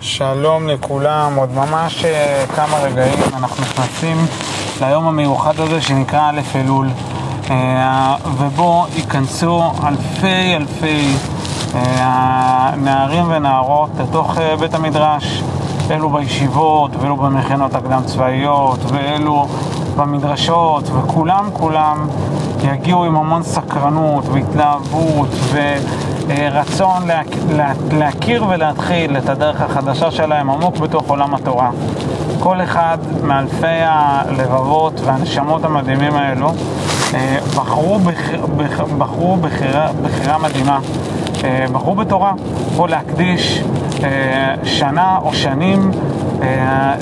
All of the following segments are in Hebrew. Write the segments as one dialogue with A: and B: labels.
A: שלום לכולם, עוד ממש אה, כמה רגעים אנחנו נכנסים ליום המיוחד הזה שנקרא א' אלול. אה, ובו ייכנסו אלפי אלפי אה, נערים ונערות לתוך בית המדרש. אלו בישיבות ואלו במכינות הקדם צבאיות ואלו במדרשות וכולם כולם יגיעו עם המון סקרנות והתלהבות ורצון להכיר ולהתחיל את הדרך החדשה שלהם עמוק בתוך עולם התורה. כל אחד מאלפי הלבבות והנשמות המדהימים האלו אה, בחרו, בח, בחרו בחירה, בחירה מדהימה, אה, בחרו בתורה, בחרו להקדיש אה, שנה או שנים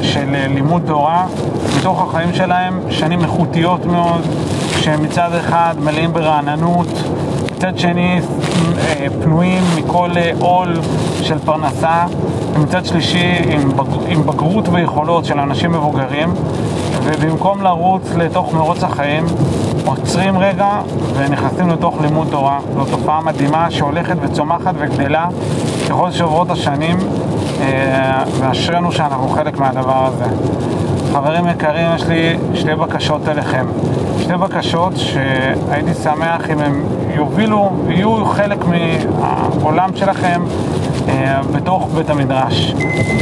A: של לימוד תורה בתוך החיים שלהם, שנים איכותיות מאוד, שמצד אחד מלאים ברעננות, מצד שני פנויים מכל עול של פרנסה, ומצד שלישי עם, בג... עם בגרות ויכולות של אנשים מבוגרים, ובמקום לרוץ לתוך מרוץ החיים, עוצרים רגע ונכנסים לתוך לימוד תורה. זו תופעה מדהימה שהולכת וצומחת וגדלה ככל שעוברות השנים, אה, ואשרינו שאנחנו חלק מהדבר הזה. חברים יקרים, יש לי שתי בקשות אליכם. שתי בקשות שהייתי שמח אם הם יובילו, יהיו חלק מהעולם שלכם אה, בתוך בית המדרש.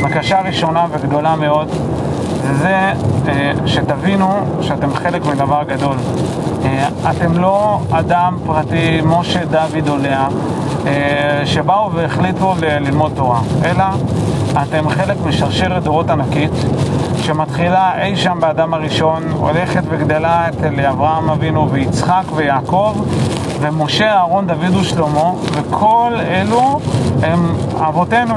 A: בקשה ראשונה וגדולה מאוד זה זה אה, שתבינו שאתם חלק מדבר גדול. אה, אתם לא אדם פרטי, משה, דוד או לאה, אה, שבאו והחליטו ללמוד תורה, אלא אתם חלק משרשרת דורות ענקית שמתחילה אי שם באדם הראשון, הולכת וגדלה אצל אברהם אבינו ויצחק ויעקב ומשה, אהרון, דוד ושלמה, וכל אלו הם אבותינו,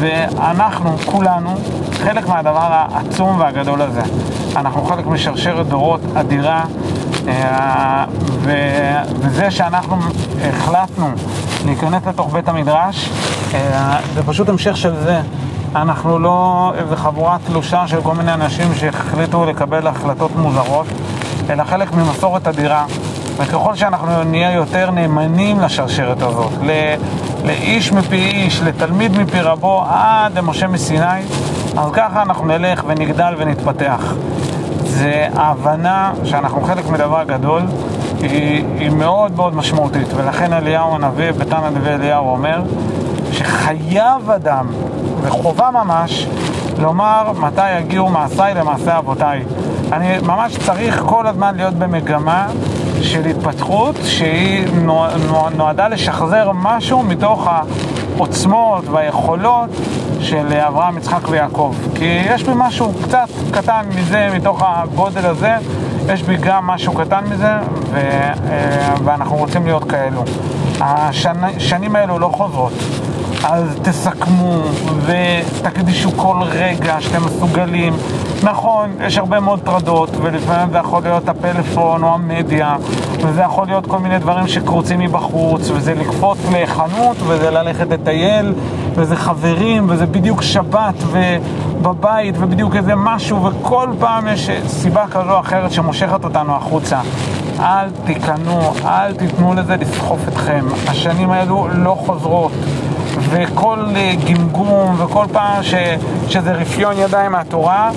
A: ואנחנו, כולנו, חלק מהדבר העצום והגדול הזה. אנחנו חלק משרשרת דורות אדירה, אה, וזה שאנחנו החלטנו להיכנס לתוך בית המדרש, אה, זה פשוט המשך של זה. אנחנו לא איזה חבורה תלושה של כל מיני אנשים שהחליטו לקבל החלטות מוזרות, אלא חלק ממסורת אדירה. וככל שאנחנו נהיה יותר נאמנים לשרשרת הזאת, לאיש מפי איש, לתלמיד מפי רבו, עד למשה מסיני, אז ככה אנחנו נלך ונגדל ונתפתח. זה ההבנה שאנחנו חלק מדבר גדול, היא, היא מאוד מאוד משמעותית, ולכן אליהו הנביא, בתנא דבי אליהו אומר שחייב אדם, וחובה ממש, לומר מתי יגיעו מעשיי למעשי אבותיי. אני ממש צריך כל הזמן להיות במגמה של התפתחות שהיא נועדה לשחזר משהו מתוך העוצמות והיכולות של אברהם, יצחק ויעקב. כי יש בי משהו קצת קטן מזה, מתוך הגודל הזה, יש בי גם משהו קטן מזה, ו, אה, ואנחנו רוצים להיות כאלו. השנים האלו לא חוזרות. אז תסכמו ותקדישו כל רגע שאתם מסוגלים. נכון, יש הרבה מאוד טרדות, ולפעמים זה יכול להיות הפלאפון או המדיה, וזה יכול להיות כל מיני דברים שקרוצים מבחוץ, וזה לקפוץ לחנות, וזה ללכת לטייל, וזה חברים, וזה בדיוק שבת, ובבית, ובדיוק איזה משהו, וכל פעם יש סיבה כזו או אחרת שמושכת אותנו החוצה. אל תיכנעו, אל תיתנו לזה לסחוף אתכם. השנים האלו לא חוזרות. וכל אה, גמגום וכל פעם ש, שזה רפיון ידיים מהתורה,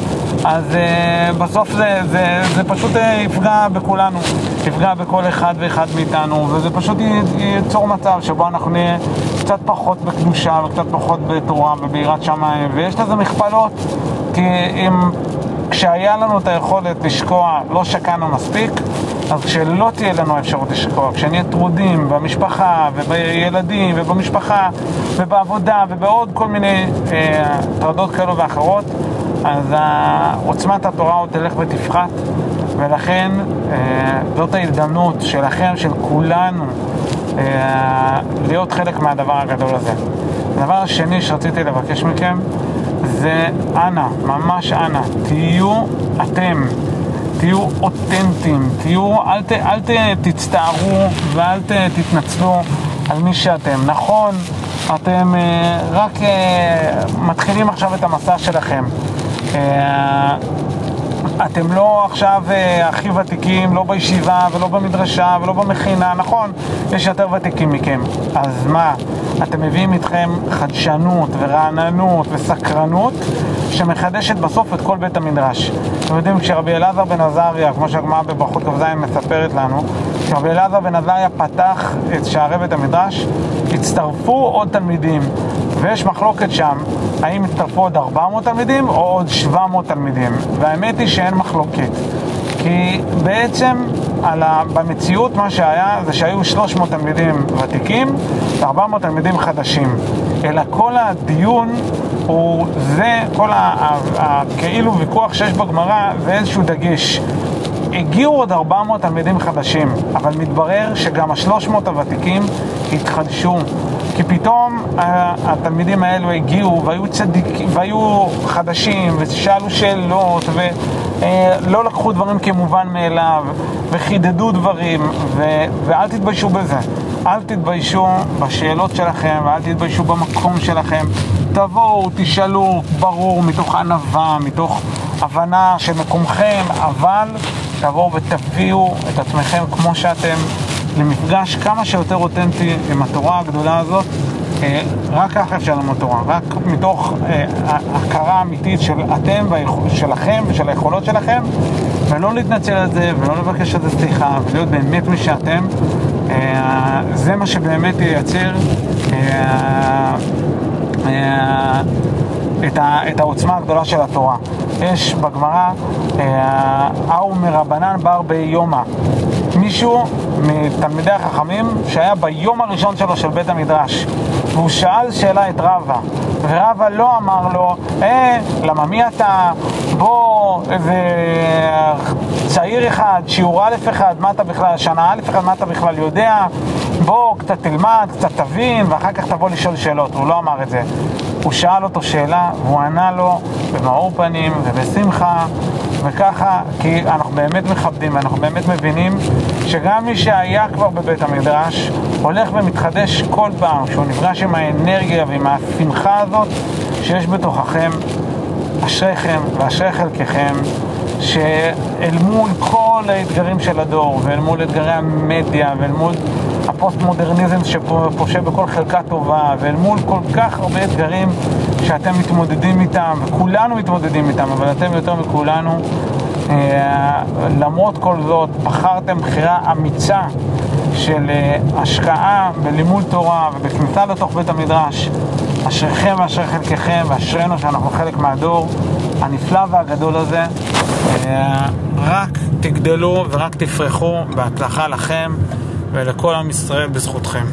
A: אז uh, בסוף זה, זה, זה פשוט uh, יפגע בכולנו, יפגע בכל אחד ואחד מאיתנו, וזה פשוט ייצור מצב שבו אנחנו נהיה קצת פחות בקדושה וקצת פחות בתורה וביראת שמיים, ויש לזה מכפלות, כי אם כשהיה לנו את היכולת לשקוע לא שקענו מספיק, אז כשלא תהיה לנו אפשרות לשקוע, כשנהיה טרודים במשפחה ובילדים ובמשפחה ובעבודה ובעוד כל מיני הטרדות אה, כאלו ואחרות, אז עוצמת התורה עוד תלך ותפחת, ולכן אה, זאת ההזדמנות שלכם, של כולנו, אה, להיות חלק מהדבר הגדול הזה. הדבר השני שרציתי לבקש מכם זה אנא, ממש אנא, תהיו אתם. תהיו אותנטיים, תהיו, אל, ת, אל ת, תצטערו ואל ת, תתנצלו על מי שאתם. נכון, אתם אה, רק אה, מתחילים עכשיו את המסע שלכם. אה, אתם לא עכשיו אה, הכי ותיקים, לא בישיבה ולא במדרשה ולא במכינה, נכון, יש יותר ותיקים מכם. אז מה, אתם מביאים איתכם חדשנות ורעננות וסקרנות שמחדשת בסוף את כל בית המדרש. אתם יודעים, כשרבי אלעזר בן עזריה, כמו שהגמרא בברכות כ"ז מספרת לנו, כשרבי אלעזר בן עזריה פתח את שערי בית המדרש, הצטרפו עוד תלמידים, ויש מחלוקת שם, האם הצטרפו עוד 400 תלמידים או עוד 700 תלמידים, והאמת היא שאין מחלוקת. כי בעצם ה... במציאות מה שהיה זה שהיו 300 תלמידים ותיקים ו-400 תלמידים חדשים. אלא כל הדיון הוא זה, כל הכאילו ויכוח שיש בגמרא זה איזשהו דגש. הגיעו עוד 400 תלמידים חדשים, אבל מתברר שגם ה-300 הוותיקים התחדשו. כי פתאום התלמידים האלו הגיעו והיו צדיקים, והיו חדשים, ושאלו שאלות, ולא לקחו דברים כמובן מאליו, וחידדו דברים, ו... ואל תתביישו בזה. אל תתביישו בשאלות שלכם, ואל תתביישו במקום שלכם. תבואו, תשאלו, ברור, מתוך ענווה, מתוך הבנה של מקומכם, אבל תבואו ותביאו את עצמכם כמו שאתם. למפגש כמה שיותר אותנטי עם התורה הגדולה הזאת, אה, רק ככה אפשר ללמוד תורה, רק מתוך אה, הכרה אמיתית של אתם, שלכם ושל היכולות שלכם, ולא להתנצל על זה, ולא לבקש על זה סליחה, ולהיות באמת מי שאתם, אה, זה מה שבאמת ייצר את, העוצמה הגדולה של התורה. יש בגמרא, אהו מרבנן בר ביומא. מישהו מתלמידי החכמים שהיה ביום הראשון שלו של בית המדרש והוא שאל שאלה את רבא ורבא לא אמר לו אה, למה מי אתה? בוא, איזה צעיר אחד, שיעור א' אחד, מה אתה בכלל, שנה א' אחד, מה אתה בכלל יודע? בוא, קצת תלמד, קצת תבין ואחר כך תבוא לשאול שאלות הוא לא אמר את זה הוא שאל אותו שאלה והוא ענה לו במאור פנים ובשמחה וככה, כי אנחנו באמת מכבדים ואנחנו באמת מבינים שגם מי שהיה כבר בבית המדרש הולך ומתחדש כל פעם כשהוא נפגש עם האנרגיה ועם השמחה הזאת שיש בתוככם אשריכם ואשרי חלקכם שאל מול כל האתגרים של הדור ואל מול אתגרי המדיה ואל מול הפוסט-מודרניזם שפושה בכל חלקה טובה ואל מול כל כך הרבה אתגרים שאתם מתמודדים איתם וכולנו מתמודדים איתם אבל אתם יותר מכולנו אה, למרות כל זאת בחרתם בחירה אמיצה של אה, השקעה בלימוד תורה ובכניסה לתוך בית המדרש אשריכם ואשרי חלקכם ואשרינו שאנחנו חלק מהדור הנפלא והגדול הזה. אה, רק תגדלו ורק תפרחו בהצלחה לכם ולכל עם ישראל בזכותכם